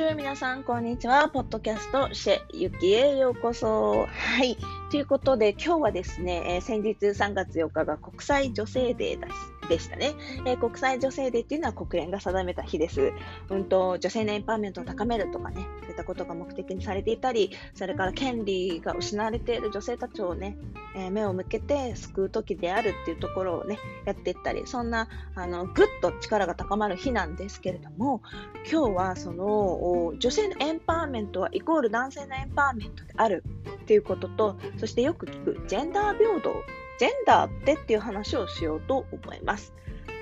中皆さん、こんにちは。ポッドキャスト、シェユキへようこそ。はい。ということで、今日はですね、えー、先日3月4日が国際女性デーです。でしたね、えー、国際女性デーっていうのは国連が定めた日です。うんと、女性のエンパワーメントを高めるとかね、そういったことが目的にされていたり、それから権利が失われている女性たちをね、えー、目を向けて救う時であるっていうところをね、やっていったり、そんな、あの、ぐっと力が高まる日なんですけれども、今日はその、女性のエンパワーメントはイコール男性のエンパワーメントであるっていうことと、そしてよく聞くジェンダー平等ジェンダーってっていう話をしようと思います。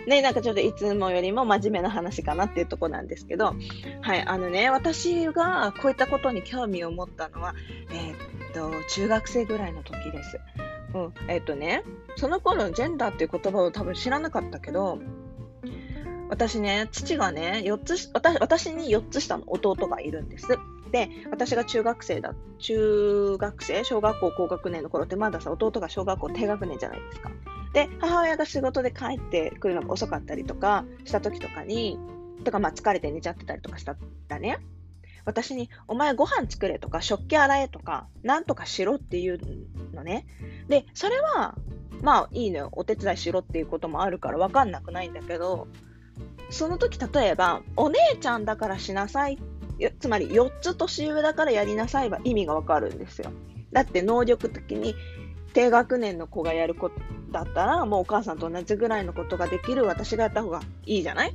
ね、なんかちょっといつもよりも真面目な話かなっていうとこなんですけど、はい、あのね、私がこういったことに興味を持ったのは、えー、っと、中学生ぐらいの時です。うん、えー、っとね、その頃ジェンダーっていう言葉を多分知らなかったけど、私ね、父がね、4つ、私私に4つ下の弟がいるんです。で、私が中学生だ、中学生、小学校高学年の頃ってまださ、弟が小学校低学年じゃないですか。で、母親が仕事で帰ってくるのが遅かったりとかした時とかに、とかまあ疲れて寝ちゃってたりとかしたらね、私に、お前ご飯作れとか、食器洗えとか、なんとかしろっていうのね。で、それは、まあいいのよ。お手伝いしろっていうこともあるからわかんなくないんだけど、その時例えば、お姉ちゃんだからしなさい。ってつまり4つ年上だからやりなさいは意味がわかるんですよ。だって能力的に低学年の子がやることだったら、もうお母さんと同じぐらいのことができる私がやった方がいいじゃない？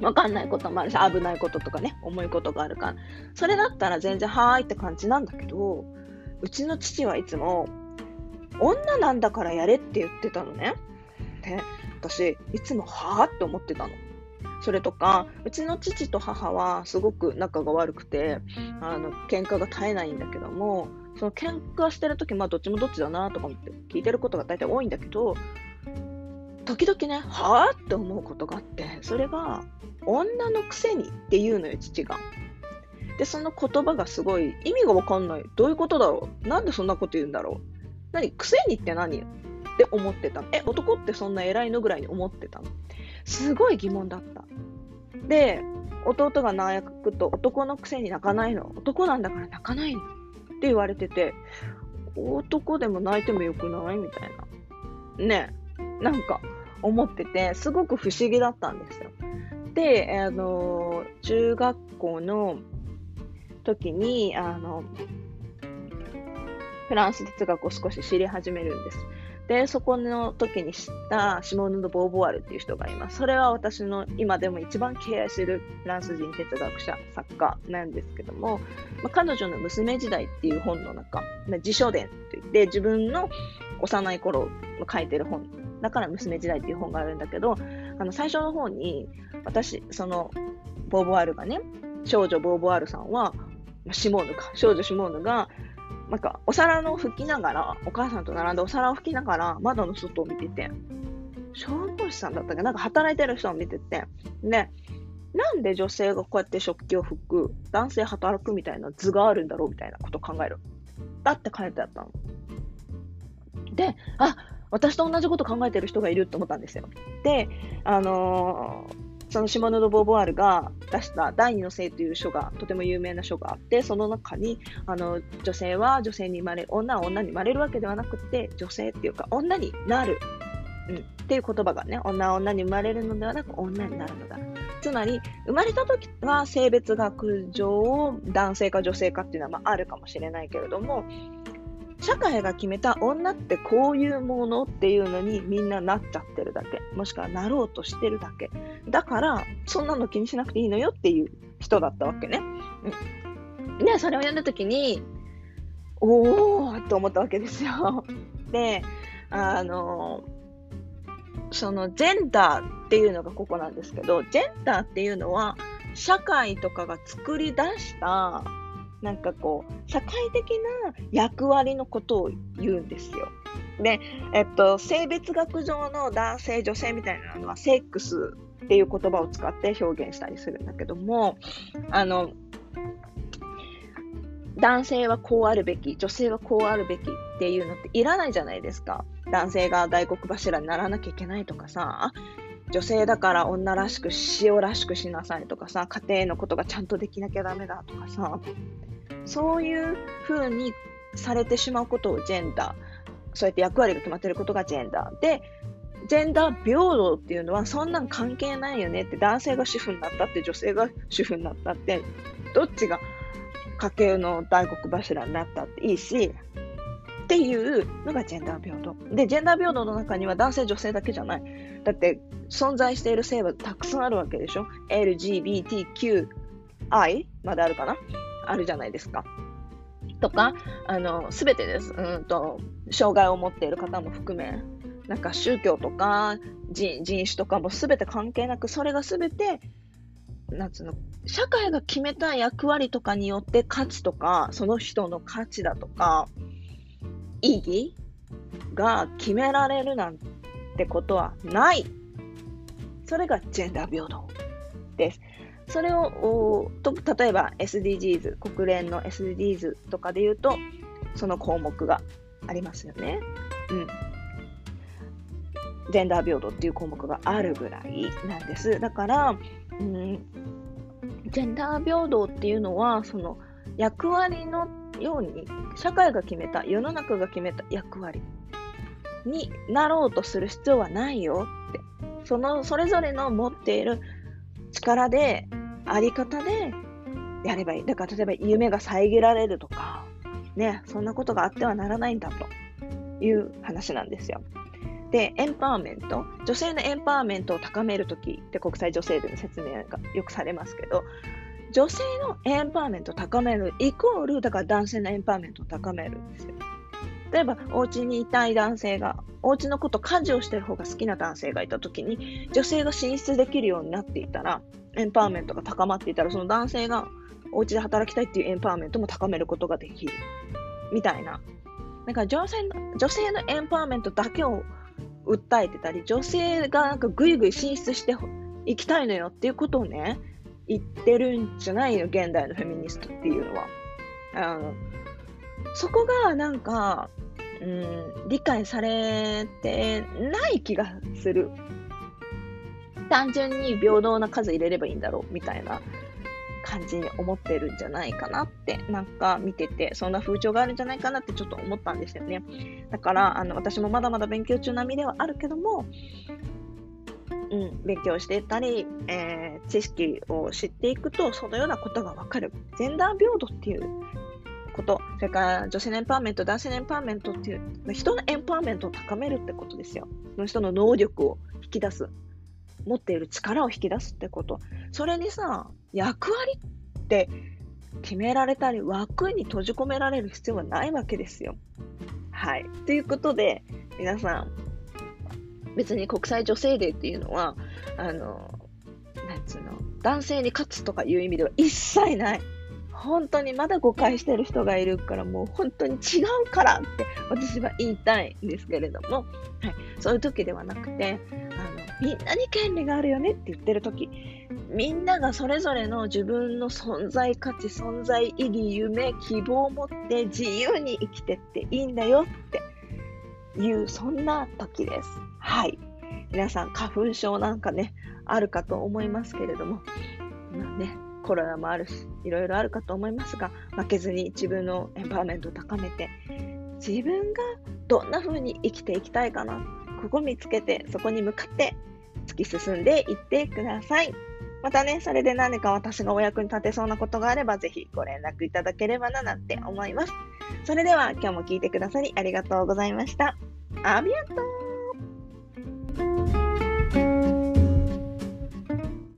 うん。わかんないこともあるし、危ないこととかね、重いことがあるから。それだったら全然はーいって感じなんだけど、うちの父はいつも、女なんだからやれって言ってたのね。で、私、いつもはーって思ってたの。それとか、うちの父と母はすごく仲が悪くて、あの、喧嘩が絶えないんだけども、その喧嘩してるとき、まあどっちもどっちだなとか思って聞いてることが大体多いんだけど、時々ね、はぁって思うことがあって、それが、女のくせにって言うのよ、父が。で、その言葉がすごい意味がわかんない。どういうことだろう？なんでそんなこと言うんだろう？何？くせにって何？って思ってたの。え、男ってそんな偉いの？ぐらいに思ってたの。すごい疑問だった。で、弟が泣くと男のくせに泣かないの。男なんだから泣かないの。って言われてて、男でも泣いてもよくないみたいな。ね。なんか思ってて、すごく不思議だったんですよ。で、あの、中学校の時に、あの、フランス哲学を少し知り始めるんです。で、そこの時に知ったシモーヌ・ド・ボーボワールっていう人がいます。それは私の今でも一番敬愛するフランス人哲学者、作家なんですけども、まあ、彼女の娘時代っていう本の中ま、自書伝といって自分の幼い頃書いてる本、だから娘時代っていう本があるんだけど、あの最初の方に私、そのボーボワールがね、少女ボーボワールさんは、シモーヌか、少女シモーヌがなんか、お皿の拭きながら、お母さんと並んでお皿を拭きながら、窓の外を見てて、消防士さんだったっけなんか働いてる人を見てて、で、なんで女性がこうやって食器を拭く、男性働くみたいな図があるんだろうみたいなことを考える。だって書いてあったの。で、あ、私と同じこと考えてる人がいるって思ったんですよ。で、あのーそのシモノド・ボーボワールが出した第二の性という書が、とても有名な書があって、その中に、あの、女性は女性に生まれ、女は女に生まれるわけではなくて、女性っていうか、女になる。うん、っていう言葉がね、女は女に生まれるのではなく、女になるのだ。つまり、生まれた時は性別学上、男性か女性かっていうのはまああるかもしれないけれども、社会が決めた女ってこういうものっていうのにみんななっちゃってるだけ。もしくはなろうとしてるだけ。だから、そんなの気にしなくていいのよっていう人だったわけね。うん、で、それを読んだ時に、おーと思ったわけですよ。で、あの、そのジェンダーっていうのがここなんですけど、ジェンダーっていうのは、社会とかが作り出したなんかこう、社会的な役割のことを言うんですよ。で、えっと、性別学上の男性、女性みたいなのは、セックスっていう言葉を使って表現したりするんだけども、あの、男性はこうあるべき、女性はこうあるべきっていうのっていらないじゃないですか。男性が大黒柱にならなきゃいけないとかさ、女性だから女らしく塩らしくしなさいとかさ、家庭のことがちゃんとできなきゃダメだとかさ、そういう風にされてしまうことをジェンダー、そうやって役割が決まってることがジェンダー。で、ジェンダー平等っていうのはそんなん関係ないよねって男性が主婦になったって女性が主婦になったってどっちが家計の大黒柱になったっていいしっていうのがジェンダー平等。で、ジェンダー平等の中には男性女性だけじゃない。だって存在している性はたくさんあるわけでしょ ?LGBTQI まであるかな？あるじゃないですか。とか、あの、すべてです。うんと、障害を持っている方も含め、なんか宗教とか人種とかも全て関係なく、それが全て、なんつうの、社会が決めた役割とかによって価値とか、その人の価値だとか、意義が決められるなんてことはない。それがジェンダー平等です。それを、と例えば SDGs、国連の SDGs とかで言うと、その項目がありますよね。うん。ジェンダー平等っていう項目があるぐらいなんです。だから、うん、ジェンダー平等っていうのは、その役割のように、社会が決めた、世の中が決めた役割になろうとする必要はないよって。その、それぞれの持っている力で、あり方でやればいい。だから例えば夢が遮られるとか、ね、そんなことがあってはならないんだという話なんですよ。で、エンパワーメント、女性のエンパワーメントを高めるときって国際女性デーの説明がよくされますけど、女性のエンパワーメントを高めるイコール、だから男性のエンパワーメントを高めるんですよ。例えば、お家にいたい男性が、お家のこと家事をしてる方が好きな男性がいたときに、女性が進出できるようになっていたら、エンパワーメントが高まっていたら、その男性がお家で働きたいっていうエンパワーメントも高めることができる。みたいな。だか女性の女性のエンパワーメントだけを訴えてたり、女性がなんかぐいぐい進出していきたいのよっていうことをね、言ってるんじゃないの、現代のフェミニストっていうのは。あのそこがなんか、うん、理解されてない気がする。単純に平等な数入れればいいんだろうみたいな感じに思ってるんじゃないかなって、なんか見てて、そんな風潮があるんじゃないかなってちょっと思ったんですよね。だから、あの私もまだまだ勉強中並みではあるけども、うん、勉強していったり、えー、知識を知っていくと、そのようなことがわかる。ジェンダー平等っていうこと、それから女性のエンパワーメント、男性のエンパワーメントっていう、人のエンパワーメントを高めるってことですよ。その人の能力を引き出す。持っている力を引き出すってこと。それにさ、役割って決められたり、枠に閉じ込められる必要はないわけですよ。はい。ということで、皆さん、別に国際女性デーっていうのは、あの、なんつうの、男性に勝つとかいう意味では一切ない。本当にまだ誤解してる人がいるから、もう本当に違うからって私は言いたいんですけれども、はい、そういう時ではなくて、あのみんなに権利があるよねって言ってる時、みんながそれぞれの自分の存在価値、存在意義、夢、希望を持って自由に生きてっていいんだよっていう、そんな時です。はい。皆さん、花粉症なんかね、あるかと思いますけれども、まあね、コロナもあるし、いろいろあるかと思いますが、負けずに自分のエンパワーメントを高めて、自分がどんな風に生きていきたいかな、ここ見つけて、そこに向かって突き進んでいってください。またね、それで何か私がお役に立てそうなことがあれば、ぜひご連絡いただければななんて思います。それでは今日も聞いてくださりありがとうございました。ありがとう